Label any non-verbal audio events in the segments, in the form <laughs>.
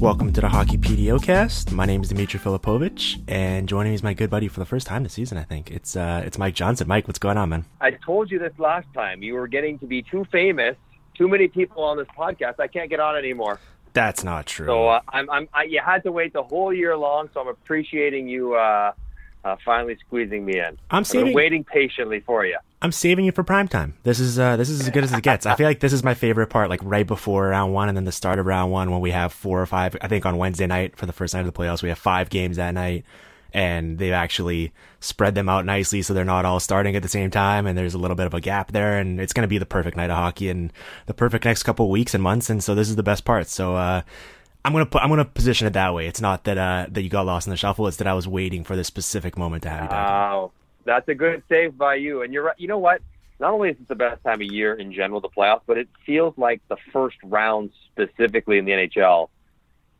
Welcome to the Hockey PDOcast. My name is Dmitry Filipovich, and joining me is my good buddy for the first time this season. I think it's uh, it's Mike Johnson. Mike, what's going on, man? I told you this last time. You were getting to be too famous, too many people on this podcast. I can't get on anymore. That's not true. So uh, I'm, I'm, I, you had to wait the whole year long. So I'm appreciating you uh, uh, finally squeezing me in. I'm saving. waiting patiently for you. I'm saving you for prime time. This is uh, this is as good as it gets. I feel like this is my favorite part, like right before round one, and then the start of round one when we have four or five. I think on Wednesday night for the first night of the playoffs, we have five games that night, and they've actually spread them out nicely so they're not all starting at the same time, and there's a little bit of a gap there, and it's going to be the perfect night of hockey and the perfect next couple of weeks and months, and so this is the best part. So. uh I'm gonna put, I'm gonna position it that way. It's not that uh that you got lost in the shuffle. It's that I was waiting for this specific moment to have you back. Wow, that's a good save by you. And you're right. You know what? Not only is it the best time of year in general, the playoffs, but it feels like the first round specifically in the NHL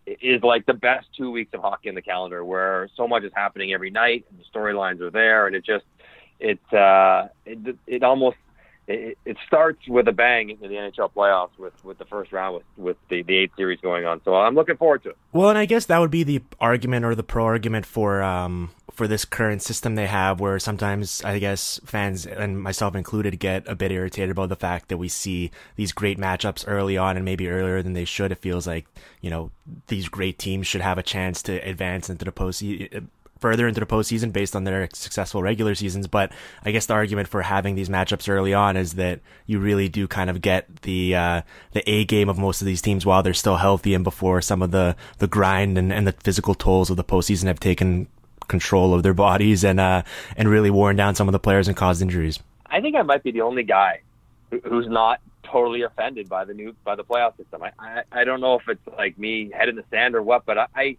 is like the best two weeks of hockey in the calendar, where so much is happening every night, and the storylines are there, and it just it uh, it it almost it, it starts with a bang in the NHL playoffs with, with the first round with, with the, the eight series going on. So I'm looking forward to it. Well, and I guess that would be the argument or the pro argument for um for this current system they have, where sometimes I guess fans and myself included get a bit irritated about the fact that we see these great matchups early on and maybe earlier than they should. It feels like you know these great teams should have a chance to advance into the postseason further into the postseason based on their successful regular seasons. But I guess the argument for having these matchups early on is that you really do kind of get the uh, the A game of most of these teams while they're still healthy and before some of the the grind and, and the physical tolls of the postseason have taken control of their bodies and uh and really worn down some of the players and caused injuries. I think I might be the only guy who's not totally offended by the new by the playoff system. I I, I don't know if it's like me head in the sand or what, but I. I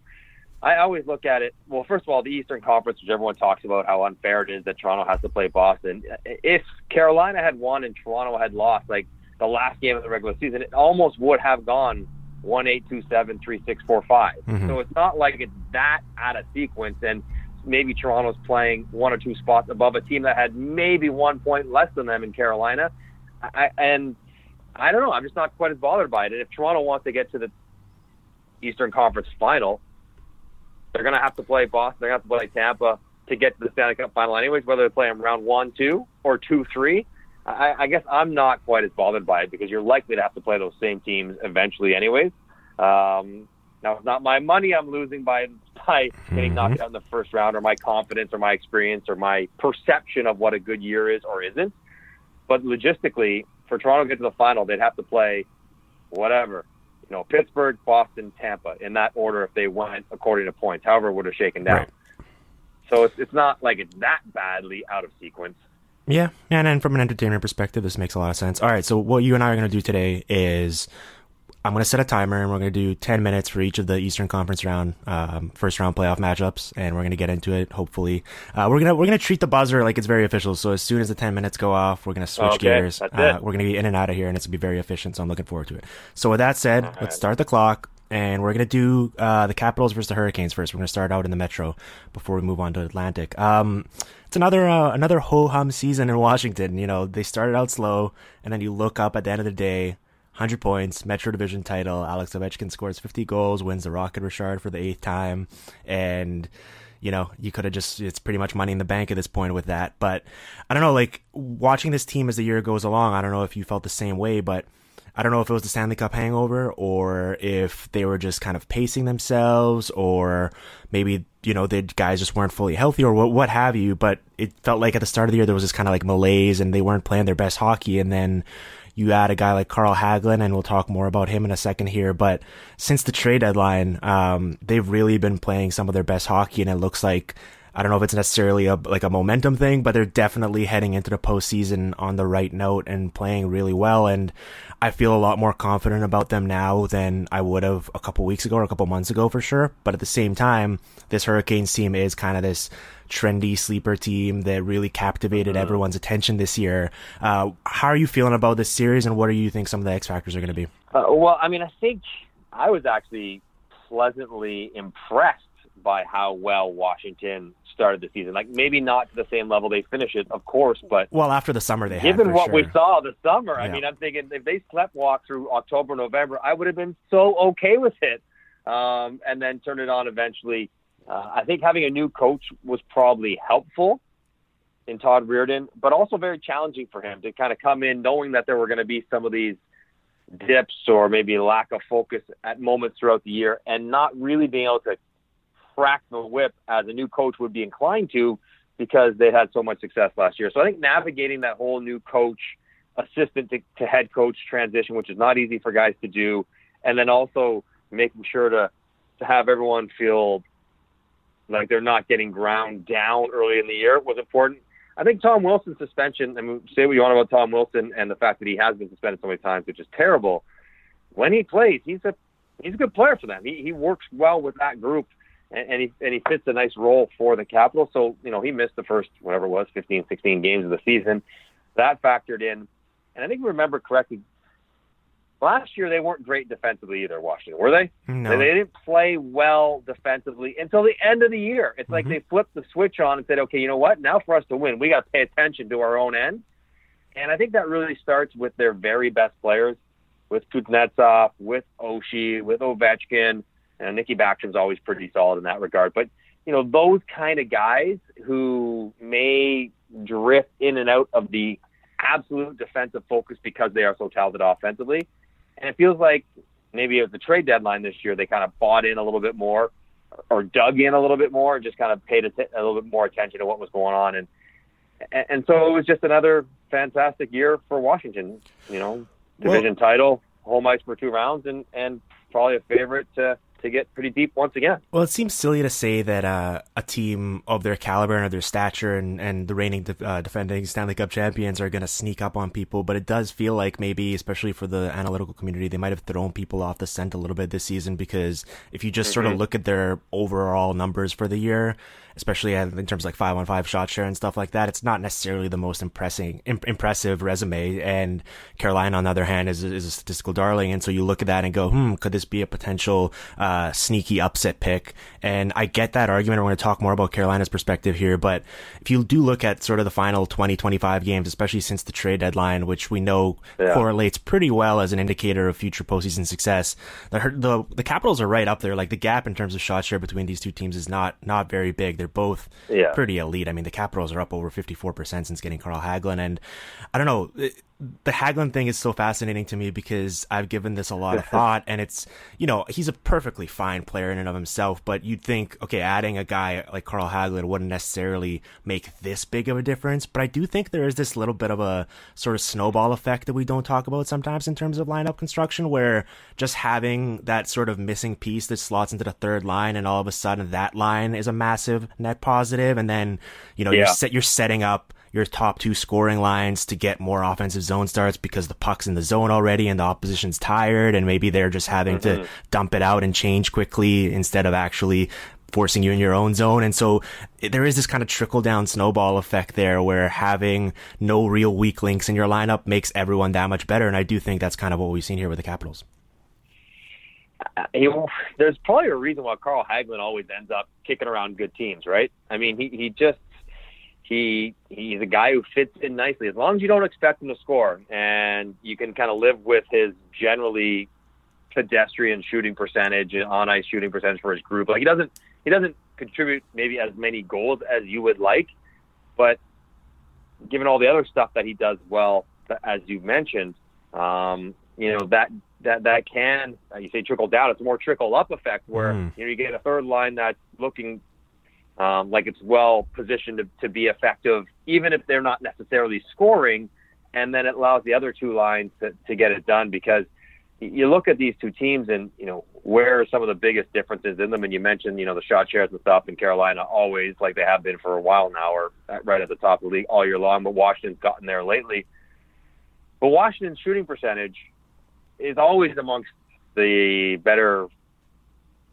I always look at it. Well, first of all, the Eastern Conference, which everyone talks about how unfair it is that Toronto has to play Boston. If Carolina had won and Toronto had lost, like the last game of the regular season, it almost would have gone one eight two seven three six four five. Mhm. So it's not like it's that out of sequence. And maybe Toronto's playing one or two spots above a team that had maybe one point less than them in Carolina. I, and I don't know. I'm just not quite as bothered by it. And if Toronto wants to get to the Eastern Conference final, they're going to have to play Boston. They're going to have to play Tampa to get to the Stanley Cup final, anyways. Whether they play them round one, two, or two, three. I, I guess I'm not quite as bothered by it because you're likely to have to play those same teams eventually, anyways. Um, now, it's not my money I'm losing by by getting Mhm. knocked out in the first round, or my confidence, or my experience, or my perception of what a good year is or isn't. But logistically, for Toronto to get to the final, they'd have to play whatever, you know, Pittsburgh, Boston, Tampa in that order if they went according to points. However, it would have shaken down. Right. So it's it's not like it's that badly out of sequence. Yeah, and then from an entertainment perspective, this makes a lot of sense. All right, so what you and I are going to do today is I'm going to set a timer and we're going to do 10 minutes for each of the Eastern Conference round, um, first round playoff matchups. And we're going to get into it. Hopefully, uh, we're going to, we're going to treat the buzzer like it's very official. So as soon as the 10 minutes go off, we're going to switch Okay, gears. Uh, we're going to be in and out of here and it's going to be very efficient. So I'm looking forward to it. So with that said, right. let's start the clock and we're going to do, uh, the Capitals versus the Hurricanes first. We're going to start out in the Metro before we move on to Atlantic. Um, it's another uh, another ho hum season in Washington. You know, they started out slow, and then you look up at the end of the day, hundred points, Metro Division title. Alex Ovechkin scores fifty goals, wins the Rocket Richard for the eighth time, and you know you could have just it's pretty much money in the bank at this point with that. But I don't know, like watching this team as the year goes along, I don't know if you felt the same way, but. I don't know if it was the Stanley Cup hangover or if they were just kind of pacing themselves or maybe, you know, the guys just weren't fully healthy or what, what have you. But it felt like at the start of the year, there was this kind of like malaise and they weren't playing their best hockey. And then you add a guy like Carl Hagelin and we'll talk more about him in a second here. But since the trade deadline, um, they've really been playing some of their best hockey and it looks like I don't know if it's necessarily a like a momentum thing, but they're definitely heading into the postseason on the right note and playing really well. And I feel a lot more confident about them now than I would have a couple weeks ago or a couple months ago for sure. But at the same time, this Hurricanes team is kind of this trendy sleeper team that really captivated everyone's attention this year. Uh, how are you feeling about this series, and what do you think some of the X factors are going to be? Uh, well, I mean, I think I was actually pleasantly impressed by how well Washington started the season. Like maybe not to the same level they finish it, of course, but Well, after the summer they had, given for what sure. we saw the summer, I mean, I'm thinking if they slept walk through October, November, I would have been so okay with it. Um, and then turn it on eventually. Uh, I think having a new coach was probably helpful in Todd Reirden, but also very challenging for him to kind of come in knowing that there were going to be some of these dips or maybe lack of focus at moments throughout the year and not really being able to crack the whip as a new coach would be inclined to because they had so much success last year. So I think navigating that whole new coach, assistant to, to head coach transition, which is not easy for guys to do, and then also making sure to to have everyone feel like they're not getting ground down early in the year was important. I think Tom Wilson's suspension, I mean, say what you want about Tom Wilson and the fact that he has been suspended so many times, which is terrible. When he plays, he's a he's a good player for them. He he works well with that group and, and he and he fits a nice role for the Capitals. So, you know, he missed the first whatever it was, 15, 16 games of the season. That factored in. And I think we remember correctly last year they weren't great defensively either, Washington, were they? No. They, they didn't play well defensively until the end of the year. It's like Mhm. they flipped the switch on and said, okay, you know what? Now for us to win, we got to pay attention to our own end. And I think that really starts with their very best players, with Kuznetsov, with Oshie, with Ovechkin, and Nicky Backstrom's always pretty solid in that regard. But you know, those kind of guys who may drift in and out of the absolute defensive focus because they are so talented offensively. And it feels like maybe at the trade deadline this year, they kind of bought in a little bit more or dug in a little bit more and just kind of paid a, t- a little bit more attention to what was going on. And, and, so it was just another fantastic year for Washington, you know, Well- division title, home ice for two rounds and, and probably a favorite to, to get pretty deep once again. Well, it seems silly to say that uh, a team of their caliber and of their stature and, and the reigning de- uh, defending Stanley Cup champions are going to sneak up on people, but it does feel like maybe, especially for the analytical community, they might have thrown people off the scent a little bit this season because if you just sort of look at their overall numbers for the year, especially in terms of like five on five shot share and stuff like that, it's not necessarily the most impressing, imp- impressive resume. And Carolina, on the other hand, is, is a statistical darling. And so you look at that and go, hmm, could this be a potential uh, sneaky upset pick? And I get that argument. We're going to talk more about Carolina's perspective here. But if you do look at sort of the final 20, 25 games, especially since the trade deadline, which we know Yeah. correlates pretty well as an indicator of future postseason success, the, the the Capitals are right up there. Like the gap in terms of shot share between these two teams is not not very big. They're both Yeah. pretty elite. I mean, the Capitals are up over 54% since getting Carl Hagelin. And I don't know, it- the Hagelin thing is so fascinating to me because I've given this a lot of <laughs> thought. And it's, you know, he's a perfectly fine player in and of himself, but you'd think, okay, adding a guy like Carl Hagelin wouldn't necessarily make this big of a difference. But I do think there is this little bit of a sort of snowball effect that we don't talk about sometimes in terms of lineup construction, where just having that sort of missing piece that slots into the third line and all of a sudden that line is a massive net positive and then you know you're set you're setting up your top two scoring lines to get more offensive zone starts because the puck's in the zone already and the opposition's tired and maybe they're just having mm-hmm. to dump it out and change quickly instead of actually forcing you in your own zone. And so there is this kind of trickle down snowball effect there where having no real weak links in your lineup makes everyone that much better. And I do think that's kind of what we've seen here with the Capitals. Uh, he, there's probably a reason why Carl Hagelin always ends up kicking around good teams, right? I mean, he, he just he he's a guy who fits in nicely as long as you don't expect him to score and you can kind of live with his generally pedestrian shooting percentage and on ice shooting percentage for his group. Like he doesn't he doesn't contribute maybe as many goals as you would like, but given all the other stuff that he does well, as you mentioned, um, you know that that that can you say trickle down. It's a more trickle up effect where mm. you know you get a third line that's looking um, like it's well positioned to, to be effective, even if they're not necessarily scoring, and then it allows the other two lines to, to get it done because you look at these two teams and you know where are some of the biggest differences in them? And you mentioned you know the shot shares and stuff in Carolina always like they have been for a while now or right at the top of the league all year long but Washington's gotten there lately. But Washington's shooting percentage is always amongst the better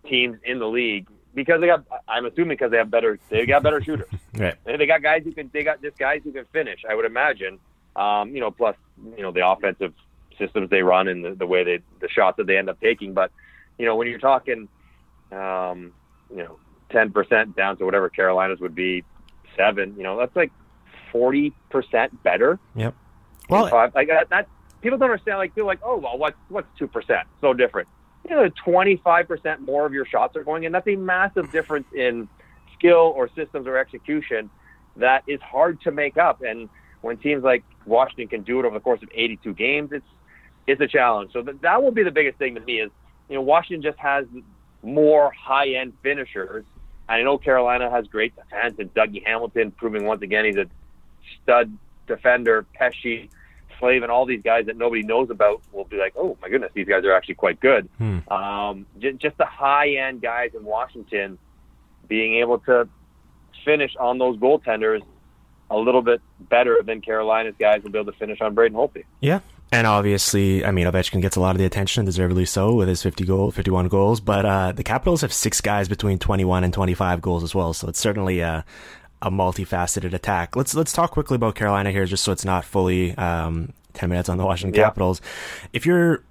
teams in the league because they got I'm assuming because they have better they got better shooters <laughs> right they got guys who can they got just guys who can finish I would imagine um, you know plus you know the offensive systems they run and the, the way they the shots that they end up taking. But you know, when you're talking, um, you know, ten percent down to whatever Carolinas would be seven, you know, that's like forty percent better. Yep. Well, five, like that, that people don't understand. Like they're like, oh well, what's what's two percent? So different. You know, twenty five percent more of your shots are going in. That's a massive difference in skill or systems or execution that is hard to make up. And when teams like Washington can do it over the course of 82 games, it's is a challenge. So that, that will be the biggest thing to me is, you know, Washington just has more high end finishers. And I know Carolina has great defense and Dougie Hamilton proving once again he's a stud defender, Pesce, Slavin, all these guys that nobody knows about will be like, oh my goodness, these guys are actually quite good. Hmm. Um, j- just the high end guys in Washington being able to finish on those goaltenders a little bit better than Carolina's guys will be able to finish on Braden Holtby. Yeah, and obviously, I mean, Ovechkin gets a lot of the attention, deservedly so, with his 50 goal, 51 goals. But uh, the Capitals have six guys between 21 and 25 goals as well. So it's certainly a, a multifaceted attack. Let's let's talk quickly about Carolina here, just so it's not fully um, 10 minutes on the Washington yeah. Capitals. If you're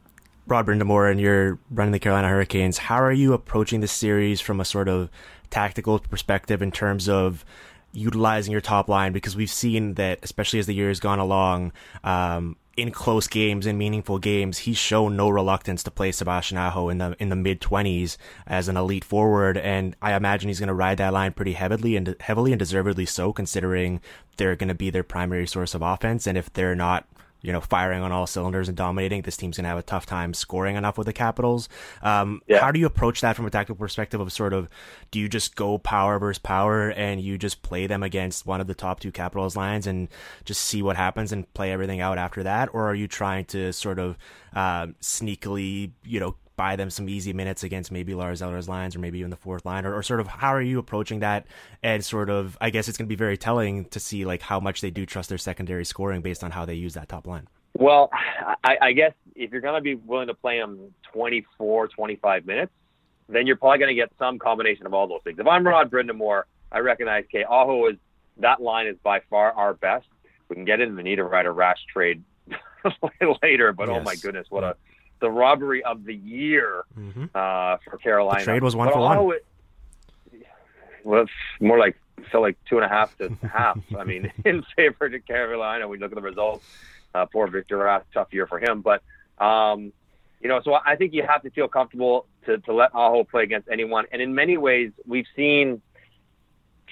Rod Brind'Amour and you're running the Carolina Hurricanes, how are you approaching the series from a sort of tactical perspective in terms of utilizing your top line? Because we've seen that, especially as the year has gone along, um, in close games in meaningful games, he's shown no reluctance to play Sebastian Aho in the in the mid twenties as an elite forward, and I imagine he's going to ride that line pretty heavily and heavily and deservedly so, considering they're going to be their primary source of offense, and if they're not you know, firing on all cylinders and dominating, this team's going to have a tough time scoring enough with the Capitals. Um, yeah. How do you approach that from a tactical perspective of sort of, do you just go power versus power and you just play them against one of the top two Capitals lines and just see what happens and play everything out after that? Or are you trying to sort of uh, sneakily, you know, buy them some easy minutes against maybe Lars Eller's lines or maybe even the fourth line or, or, sort of how are you approaching that and sort of I guess it's going to be very telling to see like how much they do trust their secondary scoring based on how they use that top line. Well, I, I guess if you're going to be willing to play them 24, 25 minutes, then you're probably going to get some combination of all those things. If I'm Rod Brind'Amour, I recognize, okay, Aho is that line is by far our best. We can get into the Niederreiter Rask trade <laughs> later, but yes. oh my goodness, what a the robbery of the year mm-hmm. uh, for Carolina. The trade was one but for one. It, well, it's more like felt like two and a half to half. I mean, <laughs> in favor to Carolina. We look at the results. Uh, poor Victor Rask, tough year for him. But um, you know, so I think you have to feel comfortable to, to let Aho play against anyone. And in many ways, we've seen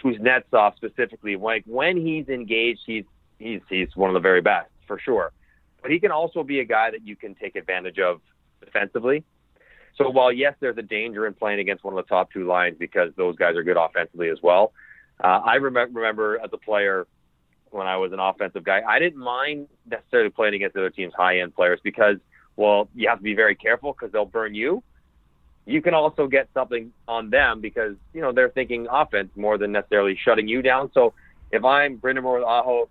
Kuznetsov specifically, like when he's engaged, he's he's he's one of the very best for sure but he can also be a guy that you can take advantage of defensively. So while yes, there's a danger in playing against one of the top two lines because those guys are good offensively as well. Uh, I rem- remember as a player when I was an offensive guy, I didn't mind necessarily playing against other teams' high end players because, well, you have to be very careful because they'll burn you. You can also get something on them because you know they're thinking offense more than necessarily shutting you down. So if I'm Brind'Amour with Aho,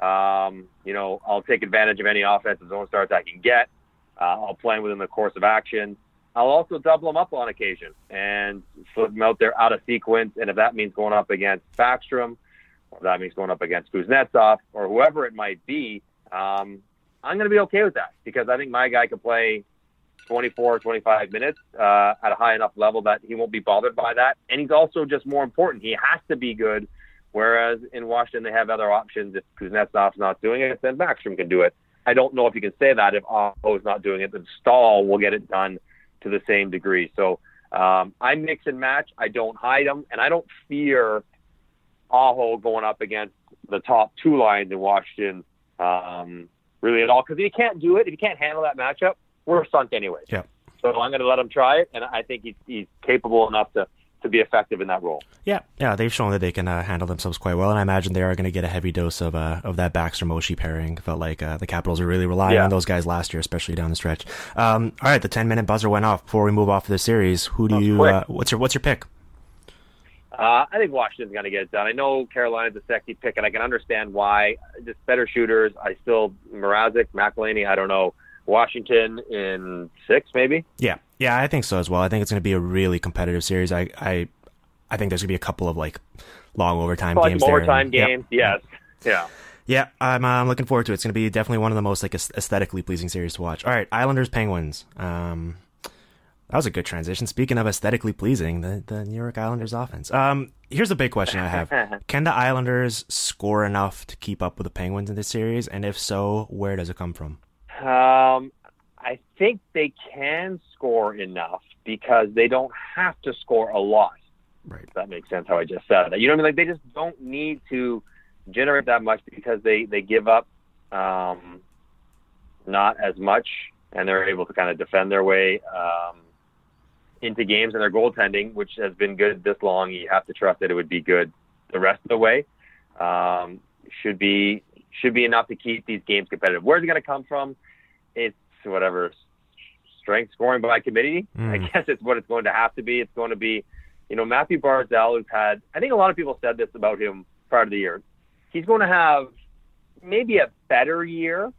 Um, you know, I'll take advantage of any offensive zone starts I can get. Uh, I'll play within the course of action. I'll also double them up on occasion and flip them out there out of sequence. And if that means going up against Backstrom, or that means going up against Kuznetsov, or whoever it might be, um, I'm going to be okay with that because I think my guy can play 24, 25 minutes uh, at a high enough level that he won't be bothered by that. And he's also just more important. He has to be good. Whereas in Washington, they have other options. If Kuznetsov's not doing it, then Backstrom can do it. I don't know if you can say that if Aho is not doing it, then Staal will get it done to the same degree. So um, I mix and match. I don't hide them, and I don't fear Aho going up against the top two lines in Washington um, really at all because if you can't do it, if you can't handle that matchup, we're sunk anyway. Yeah. So I'm going to let him try it, and I think he's, he's capable enough to to be effective in that role. Yeah, yeah, they've shown that they can uh, handle themselves quite well, and I imagine they are going to get a heavy dose of uh, of that Backstrom Oshie pairing. Felt like uh, the Capitals were really relying Yeah. on those guys last year, especially down the stretch. Um, all right, the ten minute buzzer went off. Before we move off of the series, who do you? Uh, what's your what's your pick? Uh, I think Washington's going to get it done. I know Carolina's a sexy pick, and I can understand why. Just better shooters. I still Mrazek, McElhinney. I don't know. Washington in six, maybe. Yeah, yeah, I think so as well. I think it's going to be a really competitive series. I I, I think there's going to be a couple of like long overtime games there. overtime yeah. games. Yes. Yeah. Yeah, I'm, uh, I'm looking forward to it. It's going to be definitely one of the most like aesthetically pleasing series to watch. All right, Islanders Penguins. Um, that was a good transition. Speaking of aesthetically pleasing, the the New York Islanders offense. Um, here's a big question I have: <laughs> Can the Islanders score enough to keep up with the Penguins in this series? And if so, where does it come from? Um, I think they can score enough because they don't have to score a lot. Right. If that makes sense how I just said that. You know what I mean? Like they just don't need to generate that much because they they give up um, not as much and they're able to kind of defend their way um, into games and their goaltending, which has been good this long. You have to trust that it would be good the rest of the way. Um, should be should be enough to keep these games competitive. Where's it going to come from? Whatever strength scoring by committee. I Mm. guess it's what it's going to have to be. It's going to be, you know, Matthew Barzal, who's had. I think a lot of people said this about him prior to the year. He's going to have maybe a better year,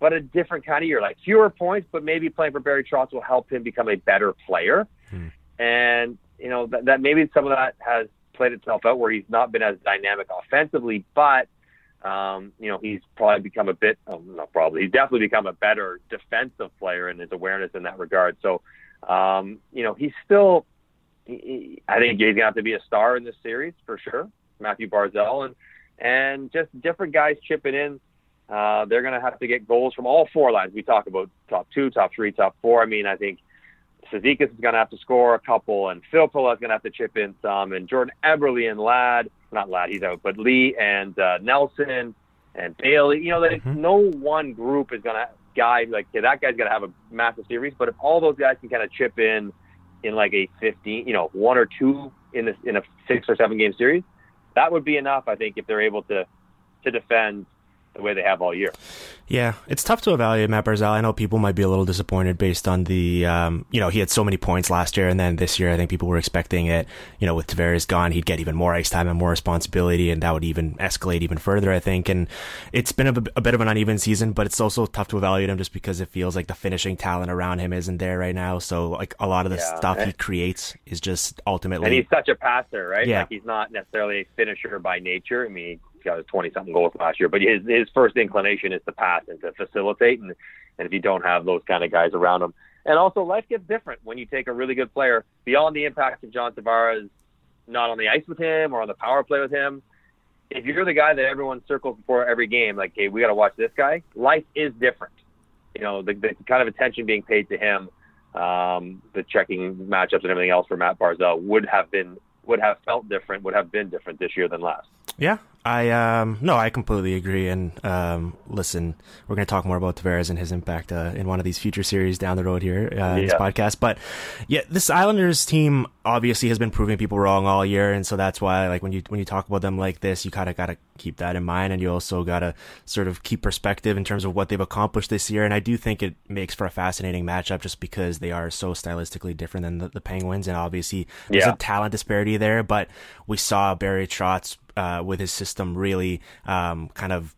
but a different kind of year, like fewer points, but maybe playing for Barry Trotz will help him become a better player. Hmm. And you know that, that maybe some of that has played itself out where he's not been as dynamic offensively, but um, you know he's probably become a bit, oh, not probably, he's definitely become a better defensive player in his awareness in that regard. So um, you know he's still, he, I think he's gonna have to be a star in this series for sure. Matthew Barzal and and just different guys chipping in. Uh, they're going to have to get goals from all four lines. We talk about top two, top three, top four. I mean, I think Cizikas is going to have to score a couple, and Phil Filppula is going to have to chip in some, and Jordan Eberle and Ladd, not Ladd, he's out, but Lee and uh, Nelson and Bailey. You know, that Mhm. no one group is going to guy like okay, that guy's going to have a massive series, but if all those guys can kind of chip in in like a 15, you know, one or two in this in a six or seven game series, that would be enough. I think if they're able to to defend the way they have all year. Yeah, it's tough to evaluate Matt Barzal. I know people might be a little disappointed based on the, um, you know, he had so many points last year, and then this year I think people were expecting it. You know, with Tavares gone, he'd get even more ice time and more responsibility, and that would even escalate even further. I think, and it's been a bit of an uneven season, but it's also tough to evaluate him just because it feels like the finishing talent around him isn't there right now. So, like a lot of the Yeah. stuff he creates is just ultimately. And he's such a passer, right? Yeah. Like he's not necessarily a finisher by nature. I mean, got his twenty something goals last year, but his his first inclination is to pass and to facilitate. And and if you don't have those kind of guys around him, and also life gets different when you take a really good player beyond the impact of John Tavares, not on the ice with him or on the power play with him. If you're the guy that everyone circles before every game, like, hey, we got to watch this guy. Life is different. You know, the, the kind of attention being paid to him um, the checking matchups and everything else for Matt Barzal would have been would have felt different, would have been different this year than last. Yeah, I um no, I completely agree. And um, listen, we're going to talk more about Tavares and his impact uh, in one of these future series down the road here uh, in this podcast. But yeah, this Islanders team obviously has been proving people wrong all year, and so that's why like when you when you talk about them like this, you kind of got to keep that in mind, and you also got to sort of keep perspective in terms of what they've accomplished this year. And I do think it makes for a fascinating matchup just because they are so stylistically different than the, the Penguins, and obviously there's Yeah. a talent disparity there. But we saw Barry Trotz uh, with his system really um, kind of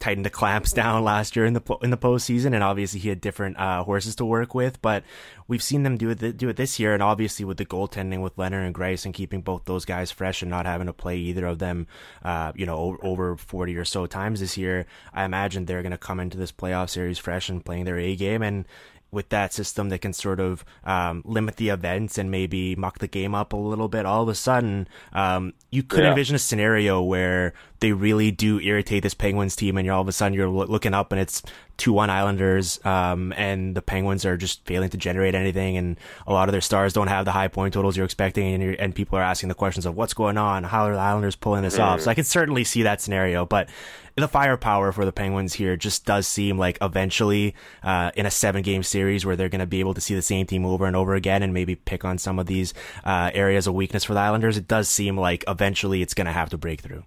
tightened the clamps <laughs> down last year in the in the postseason, and obviously he had different uh, horses to work with. But we've seen them do it do it this year, and obviously with the goaltending with Lehner and Greiss and keeping both those guys fresh and not having to play either of them, uh, you know, over forty or so times this year, I imagine they're going to come into this playoff series fresh and playing their A game, and with that system that can sort of um, limit the events and maybe muck the game up a little bit, all of a sudden, um, you could yeah. envision a scenario where they really do irritate this Penguins team, and you're all of a sudden you're looking up and it's two one Islanders, um, and the Penguins are just failing to generate anything, and a lot of their stars don't have the high point totals you're expecting, and, you're, and people are asking the questions of what's going on, how are the Islanders pulling this mm. off? So I can certainly see that scenario, but the firepower for the Penguins here just does seem like eventually, uh, in a seven game series where they're going to be able to see the same team over and over again and maybe pick on some of these uh, areas of weakness for the Islanders, it does seem like eventually it's going to have to break through.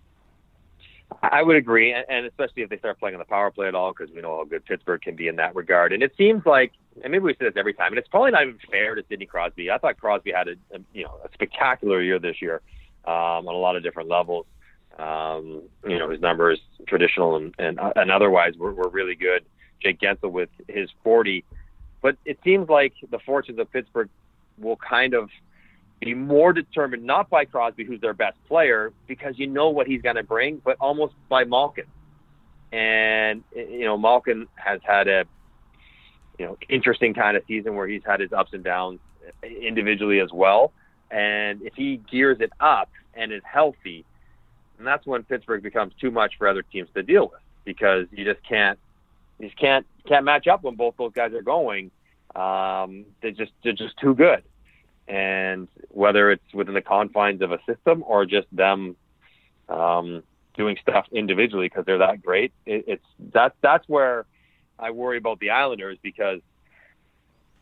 I would agree, and especially if they start playing on the power play at all, because we know how good Pittsburgh can be in that regard. And it seems like, and maybe we say this every time, and it's probably not even fair to Sidney Crosby. I thought Crosby had a, a you know a spectacular year this year um, on a lot of different levels. Um, you know, his numbers, traditional and and, and otherwise, were, were really good. Jake Guentzel with his 40, but it seems like the fortunes of Pittsburgh will kind of be more determined not by Crosby, who's their best player, because you know what he's going to bring, but almost by Malkin. And you know, Malkin has had a you know interesting kind of season where he's had his ups and downs individually as well. And if he gears it up and is healthy, and that's when Pittsburgh becomes too much for other teams to deal with because you just can't you just can't can't match up when both those guys are going. Um, they're just they're just too good and whether it's within the confines of a system or just them um, doing stuff individually because they're that great, it, it's that's that's where I worry about the Islanders because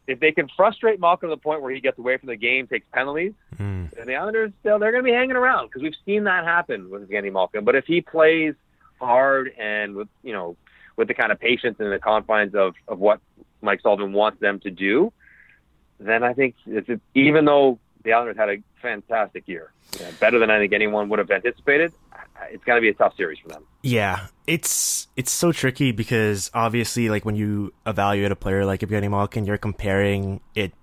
if they can frustrate Malkin to the point where he gets away from the game, takes penalties, mm. and the Islanders still they're going to be hanging around because we've seen that happen with Evgeny Malkin. But if he plays hard and with you know with the kind of patience and the confines of of what Mike Sullivan wants them to do, then I think even though the Islanders had a fantastic year, yeah, better than I think anyone would have anticipated, it's got to be a tough series for them. Yeah, it's it's so tricky because obviously, like when you evaluate a player like Evgeny Malkin, you're comparing it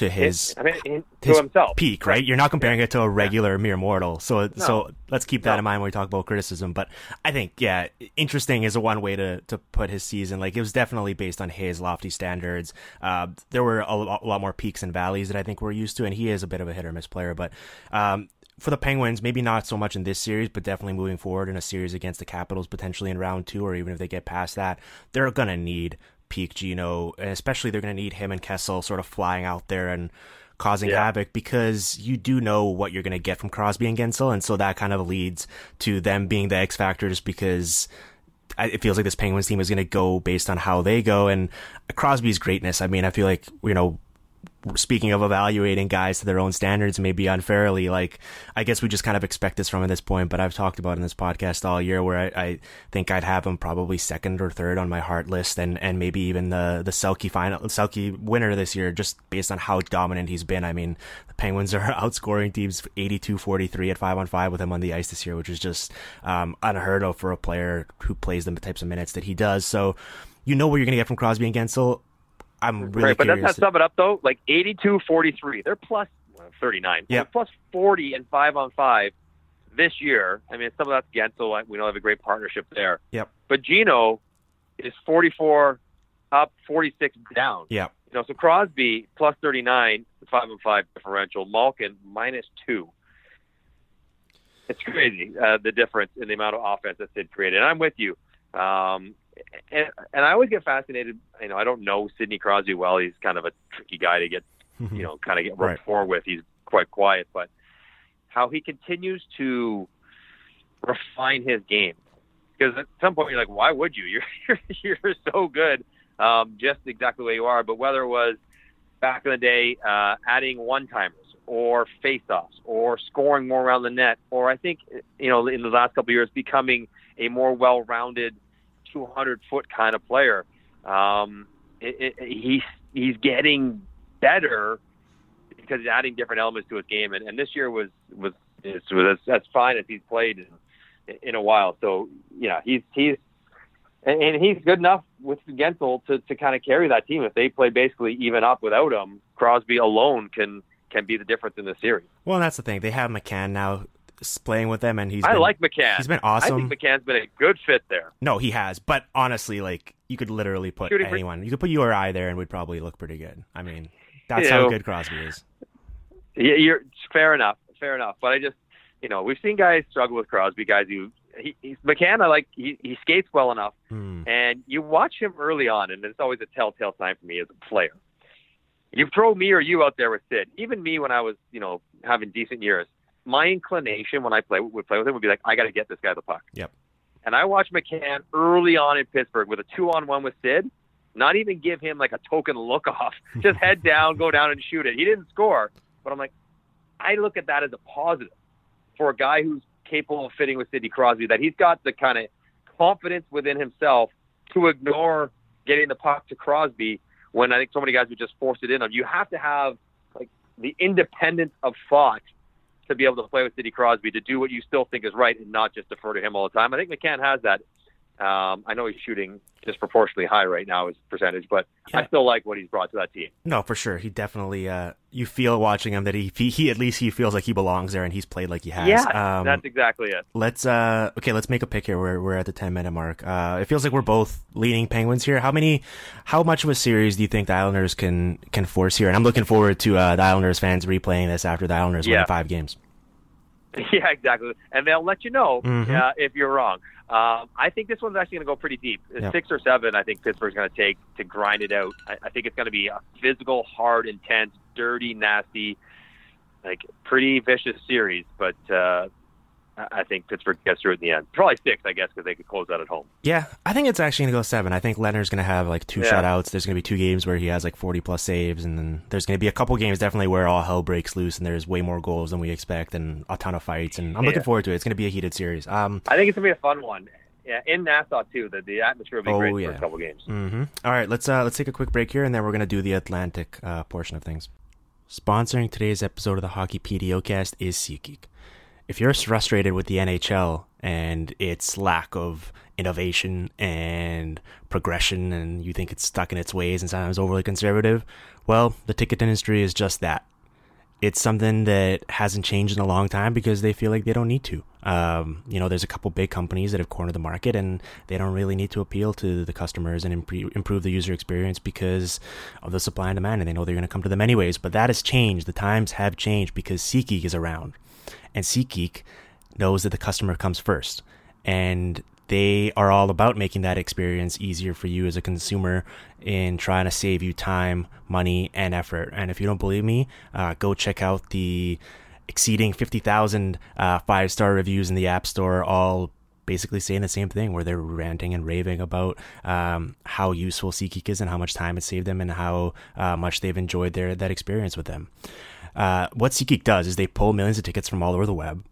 to his, I mean, his himself. peak, right? You're not comparing it to a regular yeah. mere mortal. So no. so let's keep that no. in mind when we talk about criticism. But I think yeah, interesting is a one way to to put his season. Like it was definitely based on his lofty standards. Uh, there were a lot, a lot, more peaks and valleys that I think we're used to, and he is a bit of a hit or miss player. But um, for the Penguins, maybe not so much in this series, but definitely moving forward in a series against the Capitals, potentially in round two, or even if they get past that, they're gonna need peak Gino, and especially they're going to need him and Kessel sort of flying out there and causing yeah. havoc because you do know what you're going to get from Crosby and Guentzel, and so that kind of leads to them being the X factor just because it feels like this Penguins team is going to go based on how they go and Crosby's greatness. I mean, I feel like you know speaking of evaluating guys to their own standards maybe unfairly like i guess we just kind of expect this from at this point but i've talked about in this podcast all year where i, I think i'd have him probably second or third on my Hart list and and maybe even the the selke final selke winner this year just based on how dominant he's been i mean the penguins are <laughs> outscoring teams 82-43 at 5 on 5 with him on the ice this year which is just um, unheard of for a player who plays the types of minutes that he does so you know what you're going to get from Crosby and Guentzel. I'm really right, but doesn't that sum it up though? Like 82, 43. They're plus 39. Yeah. Plus 40 and five on five this year. I mean, some of that's Guentzel. We know they have a great partnership there. Yep. But Gino is 44 up, 46 down. Yep. You know, so Crosby plus 39, five and five differential. Malkin minus two. It's crazy uh, the difference in the amount of offense that Sid created. And I'm with you. Um, and, and I always get fascinated. You know, I don't know Sidney Crosby well. He's kind of a tricky guy to get, <laughs> you know, kind of get rapport right. with. He's quite quiet, but how he continues to refine his game. Because at some point you're like, why would you? You're <laughs> you're, you're so good, um, just exactly where you are. But whether it was back in the day, uh, adding one timers or face-offs or scoring more around the net, or I think you know in the last couple of years becoming a more well-rounded 200 foot kind of player. Um, it, it, he's he's getting better because he's adding different elements to his game, and, and this year was was was as, as fine as he's played in, in a while. So yeah, he's he's and, he's good enough with Guentzel to, to kind of carry that team. If they play basically even up without him, Crosby alone can can be the difference in the series. Well, that's the thing. They have McCann now playing with them, and he's. I been, like McCann. He's been awesome. I think McCann's been a good fit there. No, he has. But honestly, like you could literally put Shooting for- anyone. You could put you or I there, and we'd probably look pretty good. I mean, that's You how know. good Crosby is. Yeah, you're fair enough, fair enough. But I just, you know, we've seen guys struggle with Crosby. Guys who he, he's McCann. I like he, he skates well enough, Hmm. and you watch him early on, and it's always a telltale sign for me as a player. You throw me or you out there with Sid. Even me when I was, you know, having decent years, my inclination when I play would play with him would be like, I got to get this guy the puck. Yep. And I watched McCann early on in Pittsburgh with a two-on-one with Sid. Not even give him like a token look off. <laughs> Just head down, go down and shoot it. He didn't score, but I'm like, I look at that as a positive for a guy who's capable of fitting with Sidney Crosby. That he's got the kind of confidence within himself to ignore getting the puck to Crosby when I think so many guys would just force it in on. You have to have like the independence of thought to be able to play with Sidney Crosby to do what you still think is right and not just defer to him all the time. I think McCann has that. Um, I know he's shooting disproportionately high right now his percentage, but Yeah. I still like what he's brought to that team. No, for sure. He definitely. Uh, you feel watching him that he, he he at least he feels like he belongs there, and he's played like he has. Yeah, Um, that's exactly it. Let's uh okay, let's make a pick here. We're we're at the ten minute mark. Uh it feels like we're both leaning Penguins here. How many how much of a series do you think the Islanders can can force here? And I'm looking forward to uh the Islanders fans replaying this after the Islanders win five games. <laughs> Yeah, exactly. And they'll let you know Mhm. uh, if you're wrong. Um, I think this one's actually going to go pretty deep. Yeah. Six or seven, I think Pittsburgh's going to take to grind it out. I, I think it's going to be a physical, hard, intense, dirty, nasty, like pretty vicious series. But uh, I think Pittsburgh gets through it in the end. Probably six, I guess, because they could close out at home. Yeah, I think it's actually gonna go seven. I think Lehner's gonna have like two Yeah. shutouts. There's gonna be two games where he has like 40 plus saves, and then there's gonna be a couple games definitely where all hell breaks loose and there's way more goals than we expect and a ton of fights. And I'm looking forward to it. It's gonna be a heated series. Um, I think it's going to be a fun one. Yeah, in Nassau too. The the atmosphere will be Oh, great yeah. for a couple games. hmm All right, let's uh, let's take a quick break here, and then we're gonna do the Atlantic uh, portion of things. Sponsoring today's episode of the Hockey PDOcast is SeatGeek. If you're frustrated with the NHL and its lack of innovation and progression, and you think it's stuck in its ways and sometimes overly conservative, well, the ticket industry is just that. It's something that hasn't changed in a long time because they feel like they don't need to. Um, you know, there's a couple big companies that have cornered the market and they don't really need to appeal to the customers and improve the user experience because of the supply and demand and they know they're going to come to them anyways. But that has changed. The times have changed because SeatGeek is around. And SeatGeek knows that the customer comes first. And they are all about making that experience easier for you as a consumer in trying to save you time, money, and effort. And if you don't believe me, uh, go check out the exceeding 50,000 uh, five star reviews in the App Store, all basically saying the same thing, where they're ranting and raving about um, how useful SeatGeek is and how much time it saved them and how uh, much they've enjoyed their that experience with them. Uh, what SeatGeek does is they pull millions of tickets from all over the web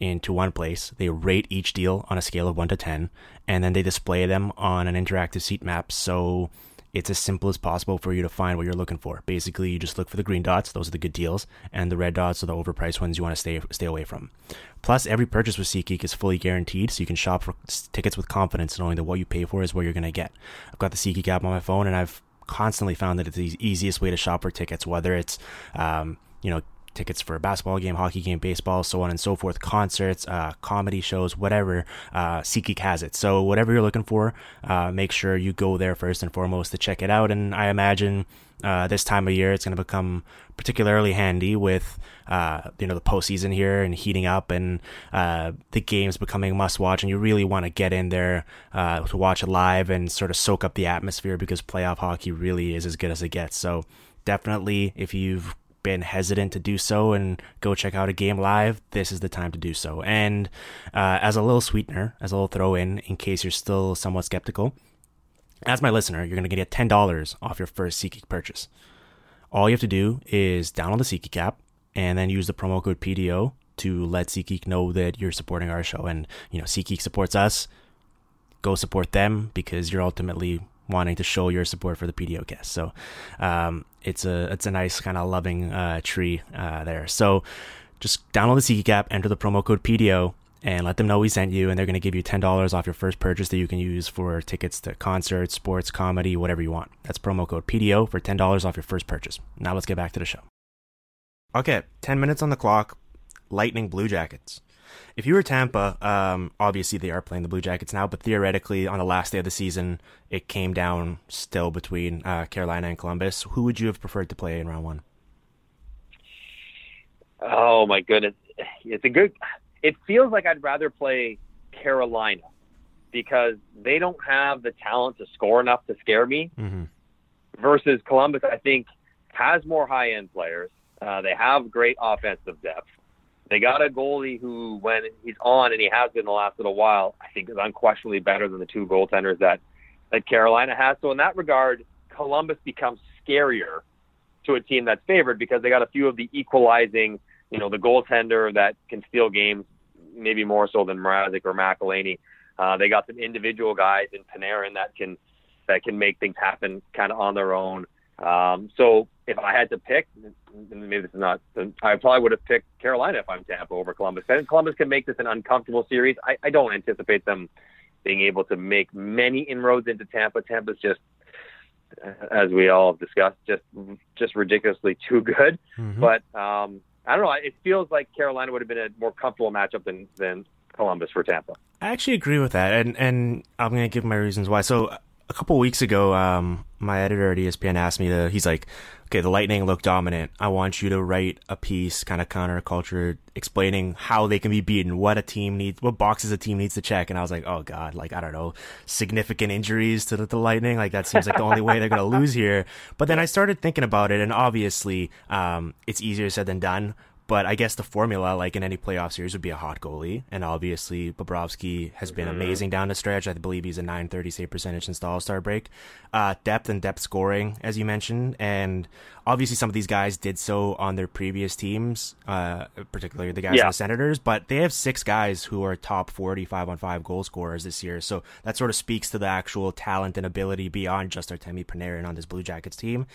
into one place. They rate each deal on a scale of 1 to 10, and then they display them on an interactive seat map so it's as simple as possible for you to find what you're looking for. Basically, you just look for the green dots, those are the good deals, and the red dots are the overpriced ones you want to stay stay away from. Plus, every purchase with SeatGeek is fully guaranteed, so you can shop for tickets with confidence knowing that what you pay for is what you're going to get. I've got the SeatGeek app on my phone, and I've constantly found that it's the easiest way to shop for tickets, whether it's um, you know tickets for a basketball game, hockey game, baseball, so on and so forth, concerts, uh, comedy shows, whatever. Uh, SeatGeek has it. So whatever you're looking for, uh, make sure you go there first and foremost to check it out. And I imagine uh, this time of year it's going to become particularly handy with uh, you know the postseason here and heating up and uh, the games becoming must watch. And you really want to get in there uh, to watch it live and sort of soak up the atmosphere because playoff hockey really is as good as it gets. So definitely, if you've been hesitant to do so and go check out a game live, this is the time to do so. And uh, as a little sweetener, as a little throw in, in case you're still somewhat skeptical, as my listener, you're going to get $10 off your first SeatGeek purchase. All you have to do is download the SeatGeek app and then use the promo code PDO to let SeatGeek know that you're supporting our show. And, you know, SeatGeek supports us. Go support them because you're ultimately wanting to show your support for the PDO cast. So um, it's a it's a nice kind of loving uh, tree uh, there. So just download the SeatGeek app, enter the promo code PDO, and let them know we sent you, and they're going to give you $10 off your first purchase that you can use for tickets to concerts, sports, comedy, whatever you want. That's promo code PDO for $10 off your first purchase. Now let's get back to the show. Okay, 10 minutes on the clock. Lightning Blue Jackets. If you were Tampa, um, obviously they are playing the Blue Jackets now, but theoretically on the last day of the season, it came down still between uh, Carolina and Columbus. Who would you have preferred to play in round one? Oh my goodness, it's a good. It feels like I'd rather play Carolina because they don't have the talent to score enough to scare me. Mm-hmm. Versus Columbus, I think has more high end players. Uh, they have great offensive depth. They got a goalie who, when he's on, and he has been the last little while, I think is unquestionably better than the two goaltenders that that Carolina has. So in that regard, Columbus becomes scarier to a team that's favored because they got a few of the equalizing, you know, the goaltender that can steal games, maybe more so than Mrazek or McElhinney. Uh, they got some individual guys in Panarin that can that can make things happen kind of on their own. Um, so if I had to pick, maybe this is not, I probably would have picked Carolina if I'm Tampa over Columbus. And Columbus can make this an uncomfortable series. I, I don't anticipate them being able to make many inroads into Tampa. Tampa's just, as we all have discussed, just just ridiculously too good. Mm-hmm. But um, I don't know. It feels like Carolina would have been a more comfortable matchup than than Columbus for Tampa. I actually agree with that, and and I'm gonna give my reasons why. So a couple weeks ago, um, my editor at ESPN asked me to. He's like, "Okay, the Lightning look dominant. I want you to write a piece, kind of counterculture, explaining how they can be beaten, what a team needs, what boxes a team needs to check." And I was like, "Oh God, like I don't know, significant injuries to the, the Lightning. Like that seems like the only way they're gonna <laughs> lose here." But then I started thinking about it, and obviously, um, it's easier said than done. But I guess the formula, like in any playoff series, would be a hot goalie. And obviously, Bobrovsky has been Mm-hmm. amazing down the stretch. I believe he's a 930 save percentage since the All Star break. Uh, depth and depth scoring, as you mentioned. And obviously, some of these guys did so on their previous teams, uh, particularly the guys Yeah. on the Senators. But they have six guys who are top 45 on 5 goal scorers this year. So that sort of speaks to the actual talent and ability beyond just Artemi Panarin on this Blue Jackets team.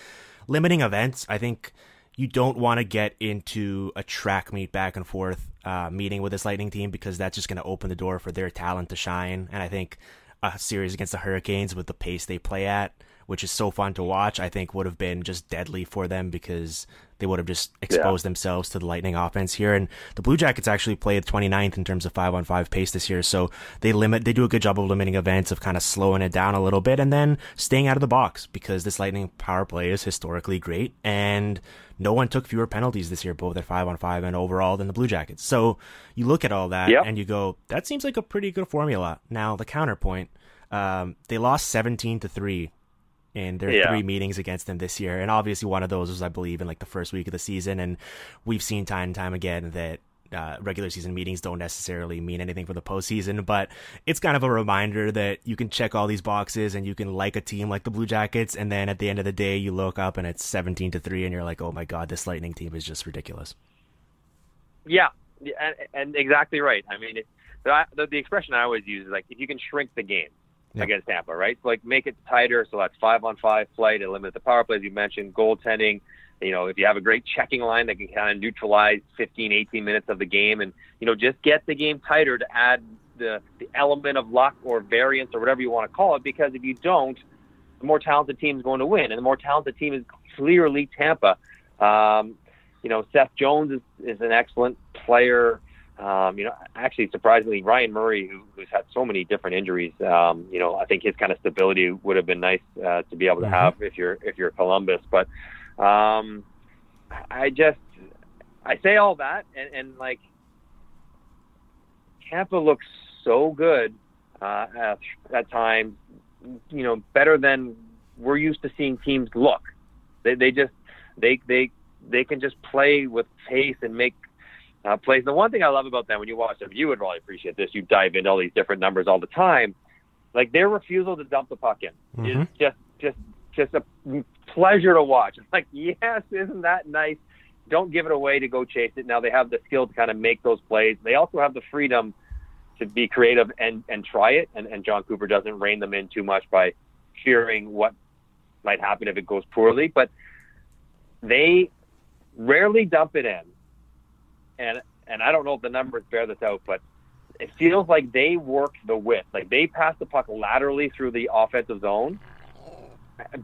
Limiting events, I think you don't want to get into a track meet back and forth uh, meeting with this Lightning team because that's just going to open the door for their talent to shine. And I think a series against the Hurricanes with the pace they play at, which is so fun to watch, I think would have been just deadly for them because they would have just exposed themselves to the Lightning offense here. And the Blue Jackets actually played 29th in terms of five on five pace this year. So they limit, they do a good job of limiting events, of kind of slowing it down a little bit and then staying out of the box because this Lightning power play is historically great. And no one took fewer penalties this year, both at five on five and overall, than the Blue Jackets. So you look at all that Yep. and you go, that seems like a pretty good formula. Now the counterpoint, um, they lost 17 to three in their Yeah. three meetings against them this year. And obviously one of those was, I believe, in like the first week of the season. And we've seen time and time again that uh, regular season meetings don't necessarily mean anything for the postseason, but it's kind of a reminder that you can check all these boxes and you can like a team like the Blue Jackets, and then at the end of the day, you look up and it's seventeen to three, and you're like, oh my god, this Lightning team is just ridiculous. Yeah, and, and exactly right. I mean, it, the the expression I always use is like if you can shrink the game Yeah. against Tampa, right? So like make it tighter, so that's five on five flight, eliminate the power plays you mentioned, goaltending. You know, if you have a great checking line that can kind of neutralize 15, 18 minutes of the game, and you know, just get the game tighter to add the the element of luck or variance or whatever you want to call it. Because if you don't, the more talented team is going to win, and the more talented team is clearly Tampa. Um, you know, Seth Jones is, is an excellent player. Um, you know, actually, surprisingly, Ryan Murray, who, who's had so many different injuries, um, you know, I think his kind of stability would have been nice uh, to be able to Mhm. have if you're if you're Columbus. But um, I just I say all that, and, and like Tampa looks so good uh, at, at times. You know, better than we're used to seeing teams look. They they just they they they can just play with pace and make uh, plays. The one thing I love about them when you watch them, you would really appreciate this. You dive into all these different numbers all the time. Like their refusal to dump the puck in Mhm. is just just just a pleasure to watch. It's <laughs> like yes, isn't that nice? Don't give it away to go chase it. Now they have the skill to kind of make those plays. They also have the freedom to be creative and and try it. And, and Jon Cooper doesn't rein them in too much by fearing what might happen if it goes poorly. But they rarely dump it in. And and I don't know if the numbers bear this out, but it feels like they work the width. Like they pass the puck laterally through the offensive zone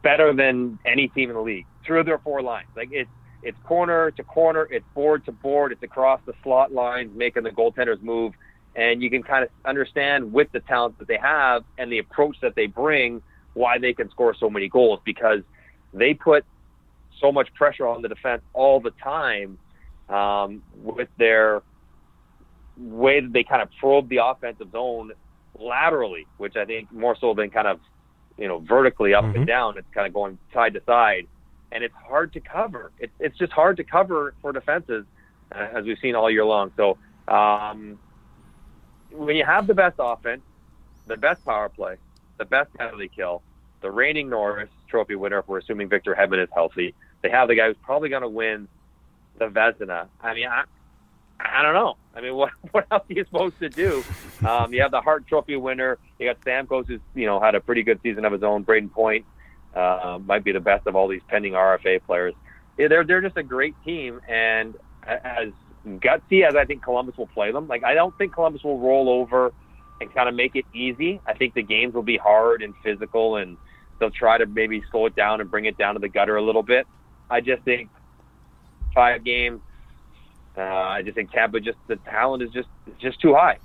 better than any team in the league through their four lines. Like it's it's corner to corner, it's board to board, it's across the slot lines, making the goaltenders move. And you can kind of understand with the talent that they have and the approach that they bring why they can score so many goals because they put so much pressure on the defense all the time um, with their way that they kind of probe the offensive zone laterally, which I think more so than kind of you know vertically up mm-hmm. and down. It's kind of going side to side, and it's hard to cover. It's it's just hard to cover for defenses, uh, as we've seen all year long. So um, when you have the best offense, the best power play, the best penalty kill, the reigning Norris Trophy winner, if we're assuming Victor Hedman is healthy, they have the guy who's probably going to win the Vezina. I mean, I, I don't know. I mean, <laughs> what what else are you supposed to do? Um, you have the Hart Trophy winner. You got Stamkos, who's you know had a pretty good season of his own. Brayden Point uh, might be the best of all these pending RFA players. Yeah, they're they're just a great team, and as gutsy as I think Columbus will play them, like I don't think Columbus will roll over and kind of make it easy. I think the games will be hard and physical, and they'll try to maybe slow it down and bring it down to the gutter a little bit. I just think five games. Uh, I just think Tampa just the talent is just just too high.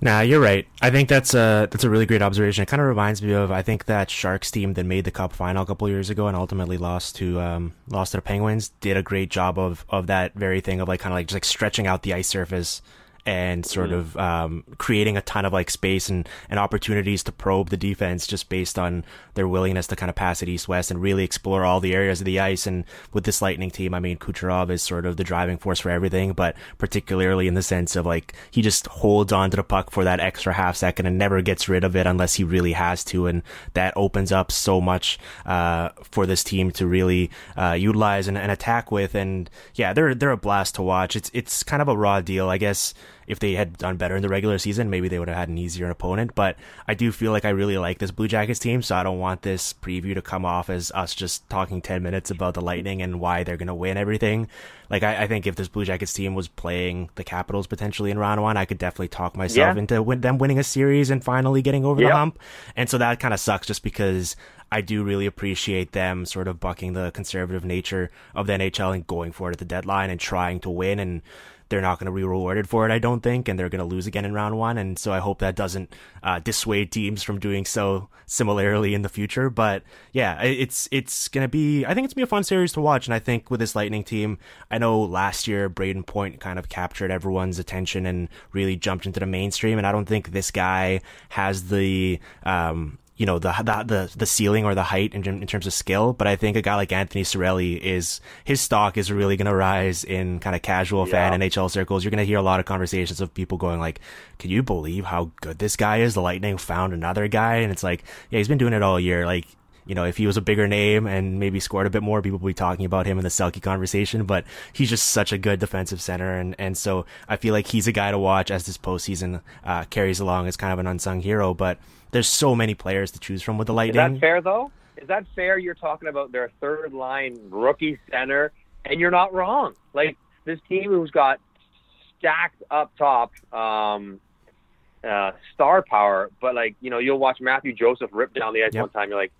Nah, you're right. I think that's a that's a really great observation. It kind of reminds me of I think that Sharks team that made the Cup final a couple years ago and ultimately lost to um, lost to the Penguins did a great job of of that very thing of like kind of like just like stretching out the ice surface and sort mm. of um, creating a ton of like space and, and opportunities to probe the defense just based on their willingness to kind of pass it east west and really explore all the areas of the ice. And with this Lightning team, I mean, Kucherov is sort of the driving force for everything, but particularly in the sense of like he just holds on to the puck for that extra half second and never gets rid of it unless he really has to. And that opens up so much uh, for this team to really uh, utilize and, and attack with. And yeah, they're they're a blast to watch. It's it's kind of a raw deal, I guess if they had done better in the regular season, maybe they would have had an easier opponent. But I do feel like I really like this Blue Jackets team, so I don't want this preview to come off as us just talking 10 minutes about the Lightning and why they're going to win everything. Like, I, I, think if this Blue Jackets team was playing the Capitals potentially in round one, I could definitely talk myself yeah. into win- them winning a series and finally getting over yep. the hump. And so that kind of sucks just because I do really appreciate them sort of bucking the conservative nature of the NHL and going for it at the deadline and trying to win and they're not going to be rewarded for it, I don't think, and they're going to lose again in round one. And so I hope that doesn't uh, dissuade teams from doing so similarly in the future. But yeah, it's it's going to be. I think it's going to be a fun series to watch. And I think with this Lightning team, I know last year Brayden Point kind of captured everyone's attention and really jumped into the mainstream. And I don't think this guy has the um, you know the the the, the ceiling or the height in, in terms of skill, but I think a guy like Anthony Cirelli is his stock is really going to rise in kind of casual yeah. fan NHL circles. You're going to hear a lot of conversations of people going like, "Can you believe how good this guy is?" The Lightning found another guy, and it's like, yeah, he's been doing it all year. Like you know, if he was a bigger name and maybe scored a bit more, people would be talking about him in the Selke conversation. But he's just such a good defensive center, and and so I feel like he's a guy to watch as this postseason uh, carries along as kind of an unsung hero. But there's so many players to choose from with the Lightning. Is that fair though? Is that fair? You're talking about their third line rookie center, and you're not wrong. Like this team who's got stacked up top um, uh, star power, but like you know, you'll watch Mathieu Joseph rip down the ice yep. one time. You're like,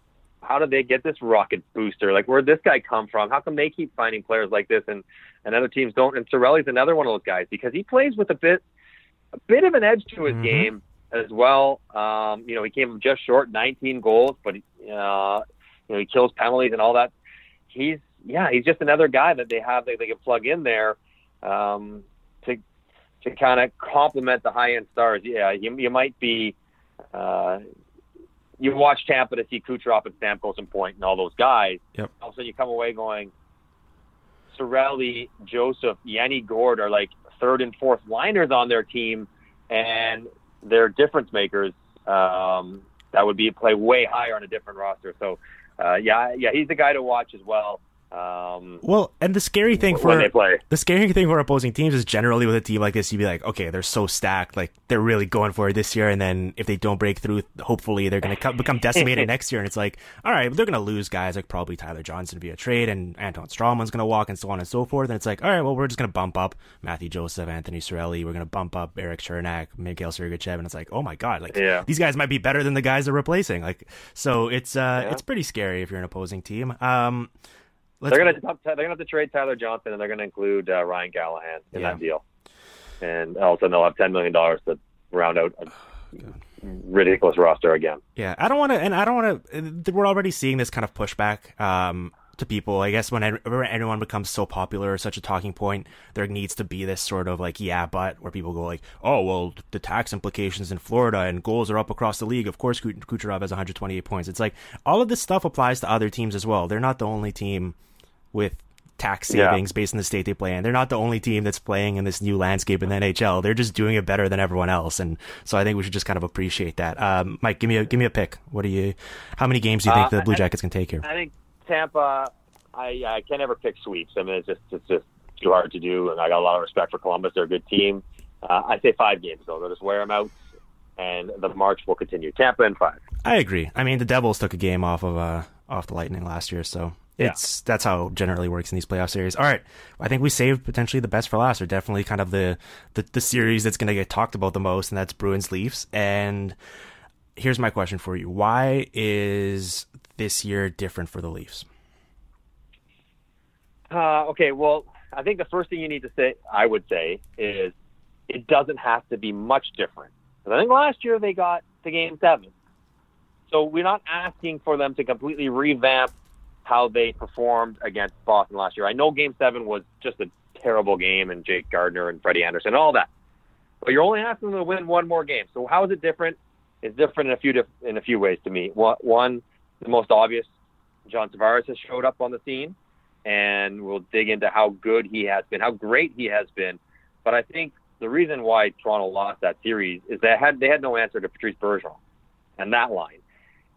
how did they get this rocket booster? Like, where'd this guy come from? How come they keep finding players like this and and other teams don't? And Cirelli's another one of those guys because he plays with a bit a bit of an edge to his mm-hmm. game as well. Um, you know, he came just short, 19 goals, but uh, you know he kills penalties and all that. He's yeah, he's just another guy that they have that they can plug in there um, to to kind of complement the high end stars. Yeah, you, you might be. Uh, you watch Tampa to see Kucherov and Stamkos and Point and all those guys. Yep. All of a sudden, you come away going, Cirelli, Joseph, Yanni Gourde are like third and fourth liners on their team, and they're difference makers um, that would be play way higher on a different roster. So, uh, yeah, yeah, he's the guy to watch as well. Um, Well, and the scary thing for the scary thing for opposing teams is generally with a team like this, you'd be like, okay, they're so stacked, like they're really going for it this year, and then if they don't break through, hopefully they're going to become decimated <laughs> next year, and it's like, all right, they're going to lose guys like probably Tyler Johnson via trade, and Anton Stralman's going to walk, and so on and so forth, and it's like, all right, well, we're just going to bump up Mathieu Joseph, Anthony Cirelli, we're going to bump up Erik Cernak, Mikhail Sergachev, and it's like, oh my god, like Yeah. these guys might be better than the guys they're replacing, like, so it's uh, Yeah. it's pretty scary if you're an opposing team. Um, let's They're gonna they're gonna have to trade Tyler Johnson, and they're gonna include uh, Ryan Callahan in Yeah. that deal, and all of a sudden they'll have ten million dollars to round out a ridiculous roster again. Yeah, I don't want to, and I don't want to. We're already seeing this kind of pushback um, to people. I guess when any- anyone becomes so popular or such a talking point, there needs to be this sort of like, yeah, but where people go like, oh, well, the tax implications in Florida and goals are up across the league. Of course, Kuch- Kucherov has 128 points. It's like all of this stuff applies to other teams as well. They're not the only team with tax Yeah. savings based on the state they play in. They're not the only team that's playing in this new landscape in the NHL. They're just doing it better than everyone else, and so I think we should just kind of appreciate that. Um, Mike, give me a give me a pick. What do you? How many games do you think Uh, the Blue I- Jackets can take here? I think Tampa. I I can't ever pick sweeps. I mean, it's just it's just too hard to do, and I got a lot of respect for Columbus. They're a good team. Uh, I say five games though. They'll just wear them out, and the march will continue. Tampa in five. I agree. I mean, the Devils took a game off of uh off the Lightning last year, so Yeah. it's that's how it generally works in these playoff series. All right, I think we saved potentially the best for last, or definitely kind of the the, the series that's going to get talked about the most, and that's Bruins Leafs. And here's my question for you: Why is this year different for the Leafs? Uh, okay, well, I think the first thing you need to say, I would say, is it doesn't have to be much different. 'Cause I think last year they got to game seven. So we're not asking for them to completely revamp how they performed against Boston last year. I know game seven was just a terrible game and Jake Gardiner and Freddie Andersen, all that. But you're only asking them to win one more game. So how is it different? It's different in a few diff- in a few ways to me. One, the most obvious, John Tavares has showed up on the scene and we'll dig into how good he has been, how great he has been. But I think the reason why Toronto lost that series is they had they had no answer to Patrice Bergeron and that line.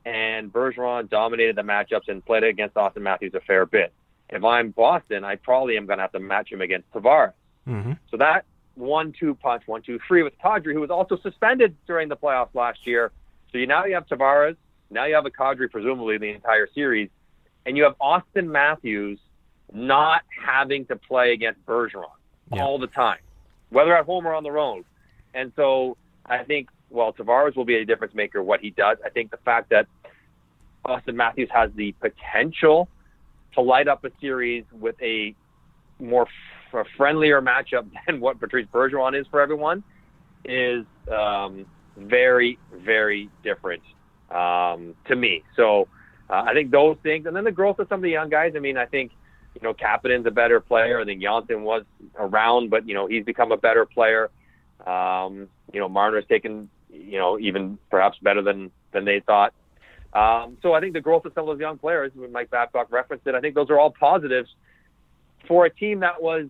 And Bergeron dominated the matchups and played against Auston Matthews a fair bit. If I'm Boston, I probably am going to have to match him against Tavares. Mm-hmm. So that one-two punch, one-two-three with Kadri, who was also suspended during the playoffs last year. So you now you have Tavares, now you have a Kadri presumably the entire series, and you have Auston Matthews not having to play against Bergeron Yeah. all the time, whether at home or on the road. And so I think, well, Tavares will be a difference maker what he does. I think the fact that Auston Matthews has the potential to light up a series with a more f- a friendlier matchup <laughs> than what Patrice Bergeron is for everyone is um, very, very different um, to me. So uh, I think those things, and then the growth of some of the young guys. I mean, I think you know Kapanen's a better player. I think was around, but you know he's become a better player. Um, you know Marner's taken you know even perhaps better than than they thought. Um, so I think the growth of some of those young players, when Mike Babcock referenced it, I think those are all positives for a team that was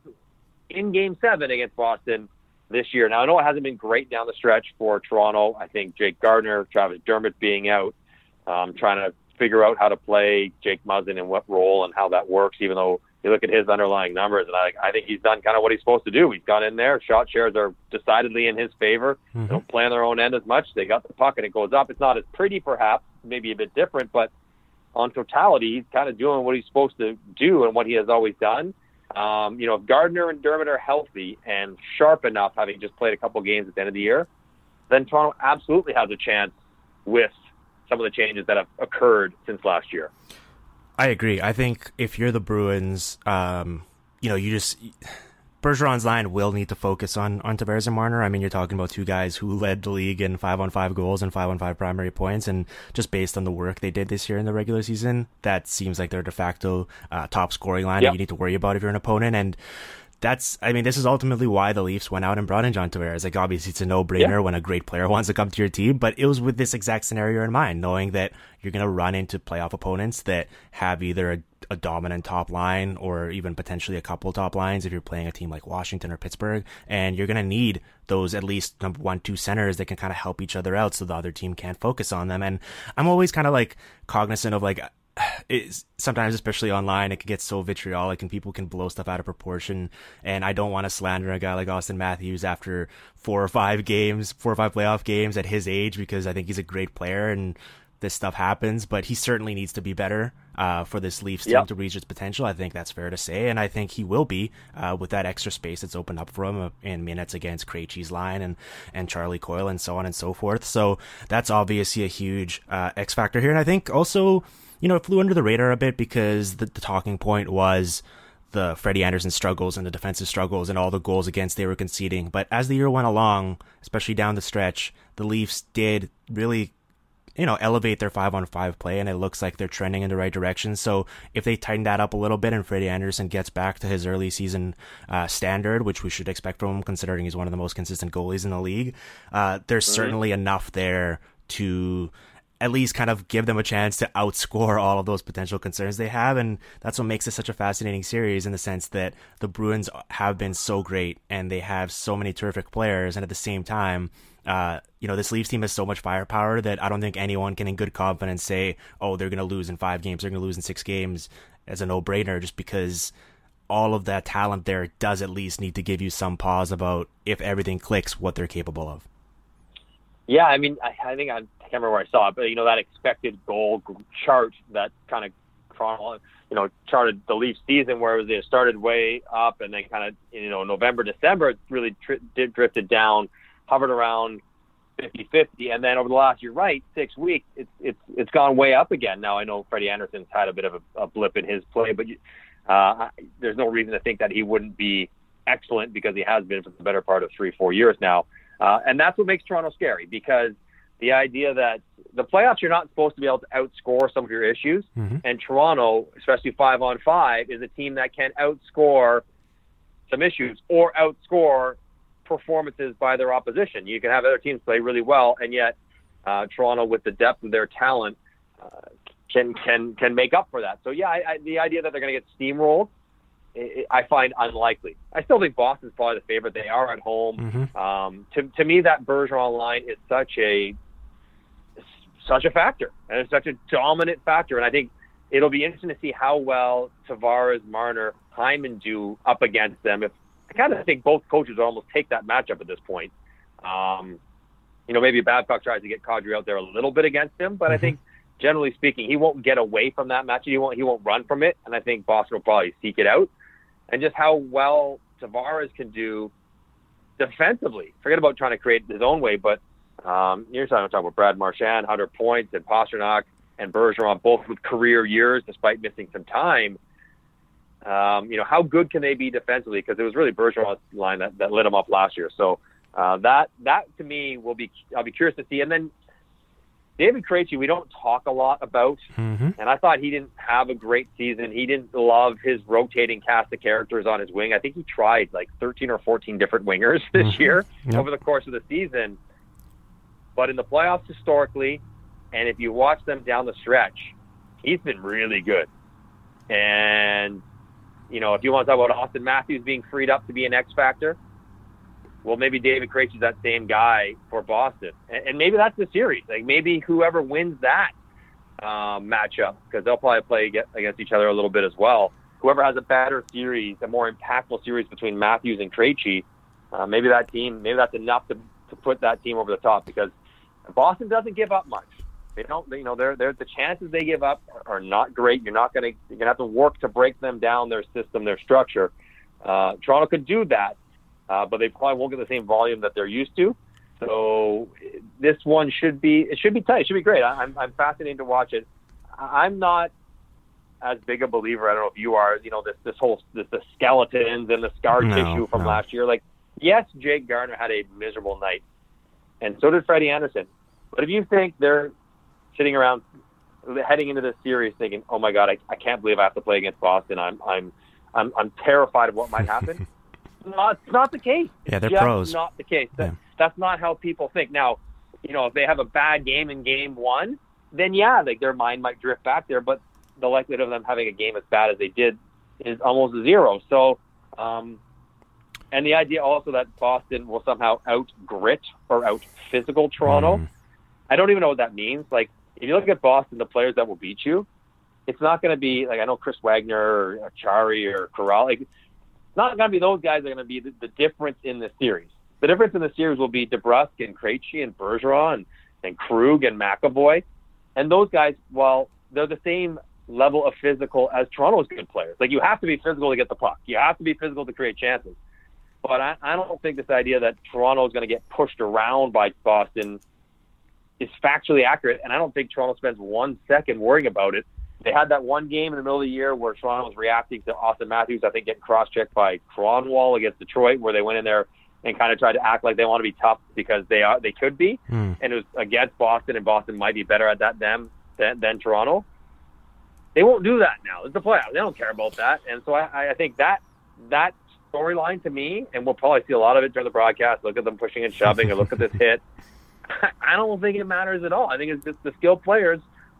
in Game Seven against Boston this year. Now I know it hasn't been great down the stretch for Toronto. I think Jake Gardiner, Travis Dermott being out, um, trying to figure out how to play Jake Muzzin and what role and how that works. Even though you look at his underlying numbers, and I, I think he's done kind of what he's supposed to do. He's gone in there. Shot shares are decidedly in his favor. They don't play on their own end as much. They got the puck and it goes up. It's not as pretty, perhaps, maybe a bit different, but on totality, he's kind of doing what he's supposed to do and what he has always done. Um, you know, if Gardiner and Dermott are healthy and sharp enough, having just played a couple games at the end of the year, then Toronto absolutely has a chance with some of the changes that have occurred since last year. I agree. I think if you're the Bruins, um, you know, you just Bergeron's line will need to focus on on Tavares and Marner. I mean, you're talking about two guys who led the league in five on five goals and five on five primary points, and just based on the work they did this year in the regular season, that seems like their de facto uh, top scoring line Yep. that you need to worry about if you're an opponent. And that's, I mean, this is ultimately why the Leafs went out and brought in John Tavares. Like, obviously, it's a no brainer Yeah. when a great player <laughs> wants to come to your team, but it was with this exact scenario in mind, knowing that you're going to run into playoff opponents that have either a, a dominant top line or even potentially a couple top lines if you're playing a team like Washington or Pittsburgh. And you're going to need those at least number one, two centers that can kind of help each other out so the other team can't focus on them. And I'm always kind of like cognizant of like, <sighs> it's sometimes, especially online, it can get so vitriolic and people can blow stuff out of proportion. And I don't want to slander a guy like Auston Matthews after four or five games, four or five playoff games at his age because I think he's a great player and this stuff happens. But he certainly needs to be better uh, for this Leafs team Yep. to reach its potential. I think that's fair to say, and I think he will be uh, with that extra space that's opened up for him uh, in minutes against Krejci's line and and Charlie Coyle and so on and so forth. So that's obviously a huge uh, X factor here, and I think also you know it flew under the radar a bit because the, the talking point was the Freddie Andersen struggles and the defensive struggles and all the goals against they were conceding. But as the year went along, especially down the stretch, the Leafs did really you know, elevate their five on five play, and it looks like they're trending in the right direction. So if they tighten that up a little bit and Freddie Andersen gets back to his early season uh, standard, which we should expect from him, considering he's one of the most consistent goalies in the league, uh, there's certainly enough there to at least kind of give them a chance to outscore all of those potential concerns they have. And that's what makes it such a fascinating series in the sense that the Bruins have been so great and they have so many terrific players. And at the same time, uh, you know, this Leafs team has so much firepower that I don't think anyone can in good confidence say, oh, they're going to lose in five games, they're going to lose in six games as a no brainer just because all of that talent there does at least need to give you some pause about if everything clicks, what they're capable of. Yeah, I mean, I, I think I, can't remember where I saw it, but you know that expected goal chart that kind of chrono, you know, charted the Leafs season where they started way up and then kind of you know November December it really tri- did drifted down, hovered around 50-50, and then over the last you're right six weeks it's it's it's gone way up again. Now I know Freddie Andersen's had a bit of a, a blip in his play, but you, uh, there's no reason to think that he wouldn't be excellent because he has been for the better part of three four years now. Uh, and that's what makes Toronto scary because the idea that the playoffs, you're not supposed to be able to outscore some of your issues. Mhm. And Toronto, especially five on five, is a team that can outscore some issues or outscore performances by their opposition. You can have other teams play really well, and yet uh, Toronto, with the depth of their talent, uh, can can can make up for that. So yeah, I, I, the idea that they're going to get steamrolled, I, I find unlikely. I still think Boston's probably the favorite. They are at home. Mhm. Um, to, to me, that Bergeron line is such a such a factor, and it's such a dominant factor. And I think it'll be interesting to see how well Tavares, Marner, Hyman do up against them. If I kind of think both coaches will almost take that matchup at this point. Um, you know, maybe Babcock tries to get Kadri out there a little bit against him, but I Mhm. think generally speaking, he won't get away from that matchup. He won't he won't run from it, and I think Boston will probably seek it out. And just how well Tavares can do defensively. Forget about trying to create his own way, but um, you're talking, about Brad Marchand, Hunter Points, and Pastrnak and Bergeron, both with career years despite missing some time. Um, you know, how good can they be defensively? Because it was really Bergeron's line that, that lit them up last year. So uh, that that to me will be I'll be curious to see. And then David Krejci, we don't talk a lot about, Mhm. and I thought he didn't have a great season. He didn't love his rotating cast of characters on his wing. I think he tried like 13 or 14 different wingers <laughs> this Mhm. year Yep. over the course of the season. But in the playoffs historically, and if you watch them down the stretch, he's been really good. And you know, if you want to talk about Auston Matthews being freed up to be an X factor, well, maybe David Krejci's that same guy for Boston, and, and maybe that's the series. Like maybe whoever wins that um, matchup, because they'll probably play against each other a little bit as well. Whoever has a better series, a more impactful series between Matthews and Krejci, uh, maybe that team, maybe that's enough to, to put that team over the top because Boston doesn't give up much. They don't, you know, they're, they're the chances they give up are, are not great. You're not going to, you're going to have to work to break them down, their system, their structure. Uh, Toronto could do that, uh, but they probably won't get the same volume that they're used to. So this one should be, it should be tight. It should be great. I, I'm, I'm fascinated to watch it. I'm not as big a believer. I don't know if you are. You know, this this whole this the skeletons and the scar No, tissue from no. last year. Like, yes, Jake Gardiner had a miserable night, and so did Freddie Andersen. But if you think they're sitting around heading into this series thinking, "Oh my God, I, I can't believe I have to play against Boston. I'm I'm I'm, I'm terrified of what might happen." <laughs> no, it's not the case. It's Yeah, they're just pros. Not the case. That, Yeah. That's not how people think. Now, you know, if they have a bad game in game one, then yeah, like their mind might drift back there. But the likelihood of them having a game as bad as they did is almost zero. So, um, and the idea also that Boston will somehow out grit or out physical Toronto, Mm. I don't even know what that means. Like, if you look at Boston, the players that will beat you, it's not going to be like I know Chris Wagner or Chari or Kuraly. Like, not going to be those guys that are going to be the, the difference in the series. The difference in the series will be DeBrusk and Krejci and Bergeron and, and Krug and McAvoy. And those guys, while they're the same level of physical as Toronto's good players. Like you have to be physical to get the puck. You have to be physical to create chances. But I, I don't think this idea that Toronto is going to get pushed around by Boston is factually accurate. And I don't think Toronto spends one second worrying about it. They had that one game in the middle of the year where Toronto was reacting to Auston Matthews, I think, getting cross-checked by Kronwall against Detroit, where they went in there and kind of tried to act like they want to be tough because they are they could be, Mm. and it was against Boston, and Boston might be better at that them than, than Toronto. They won't do that now. It's the playoffs. They don't care about that, and so I, I think that that storyline to me, and we'll probably see a lot of it during the broadcast. Look at them pushing and shoving, and look at this <laughs> hit. I don't think it matters at all. I think it's just the skilled players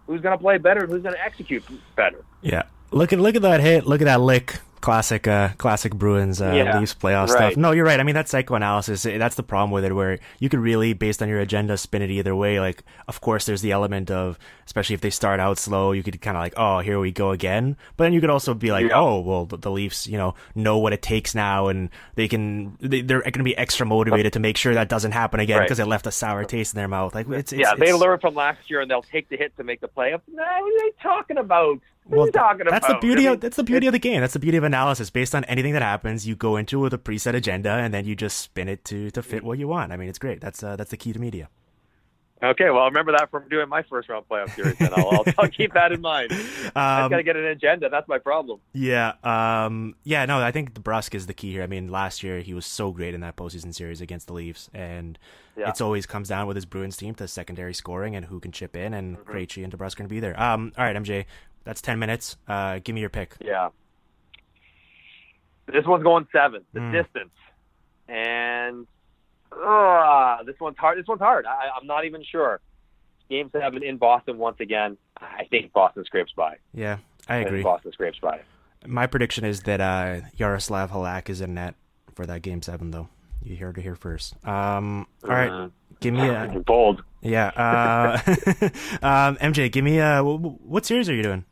who's going to play better and who's going to execute better. Yeah. Look at look at that hit. Look at that lick. Classic, uh, classic Bruins uh, Yeah, Leafs playoff right. stuff. No, you're right. I mean, that's psychoanalysis. That's the problem with it, where you could really, based on your agenda, spin it either way. Like, of course, there's the element of, especially if they start out slow, you could kind of like, oh, here we go again. But then you could also be like, Yeah. oh, well, the, the Leafs, you know, know what it takes now, and they can, they, they're going to be extra motivated to make sure that doesn't happen again Right. because it left a sour taste in their mouth. Like, it's, it's yeah, they it's- learn from last year and they'll take the hit to make the playoffs. No, what are they talking about? Well, you talking that's the beauty of that's the beauty of the game. That's the beauty of analysis. Based on anything that happens, you go into it with a preset agenda, and then you just spin it to to fit what you want. I mean, it's great. That's uh, that's the key to media. Okay, well, I remember that from doing my first round playoff series, and I'll, I'll, I'll keep that in mind. I Um, got to get an agenda. That's my problem. yeah, um, yeah. No, I think Brusque is the key here. I mean, last year he was so great in that postseason series against the Leafs, and Yeah. it's always comes down with his Bruins team to secondary scoring and who can chip in, and Mm-hmm. Krejci and DeBrusk are going to be there. Um, all right, MJ, that's ten minutes. Uh, give me your pick. Yeah. This one's going seven. The Mm. distance, and uh, this one's hard. This one's hard. I, I'm not even sure. Game seven in Boston once again. I think Boston scrapes by. Yeah, I think agree. Boston scrapes by. My prediction is that uh, Yaroslav Halak is in net for that game seven, though. You heard it here first. Um, all right, Uh, give me a bold. yeah. Uh, <laughs> um, MJ, give me a wh- wh- what series are you doing?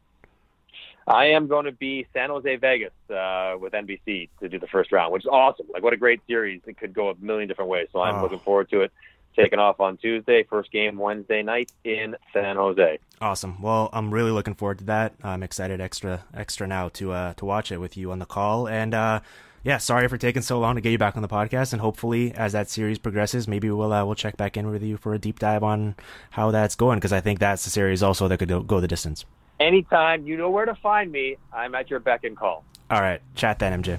I am going to be San Jose Vegas uh, with NBC to do the first round, which is awesome. Like, what a great series! It could go a million different ways. So I'm Oh. looking forward to it. Taking off on Tuesday, first game Wednesday night in San Jose. Awesome. Well, I'm really looking forward to that. I'm excited extra extra now to uh to watch it with you on the call. And uh yeah, sorry for taking so long to get you back on the podcast. And hopefully, as that series progresses, maybe we'll uh, we'll check back in with you for a deep dive on how that's going because I think that's the series also that could go- go the distance. Anytime you know where to find me, I'm at your beck and call. All right, chat then, MJ.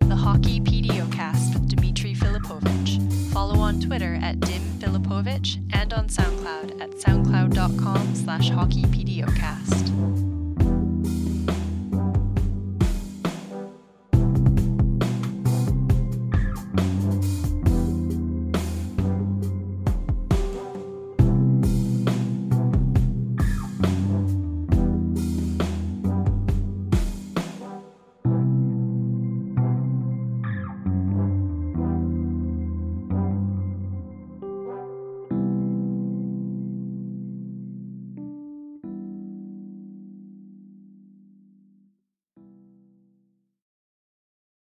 The Hockey PDOcast with Dimitri Filipovic. Follow on Twitter at Dim Filipovic and on SoundCloud at soundcloud.com slash hockeypdocast.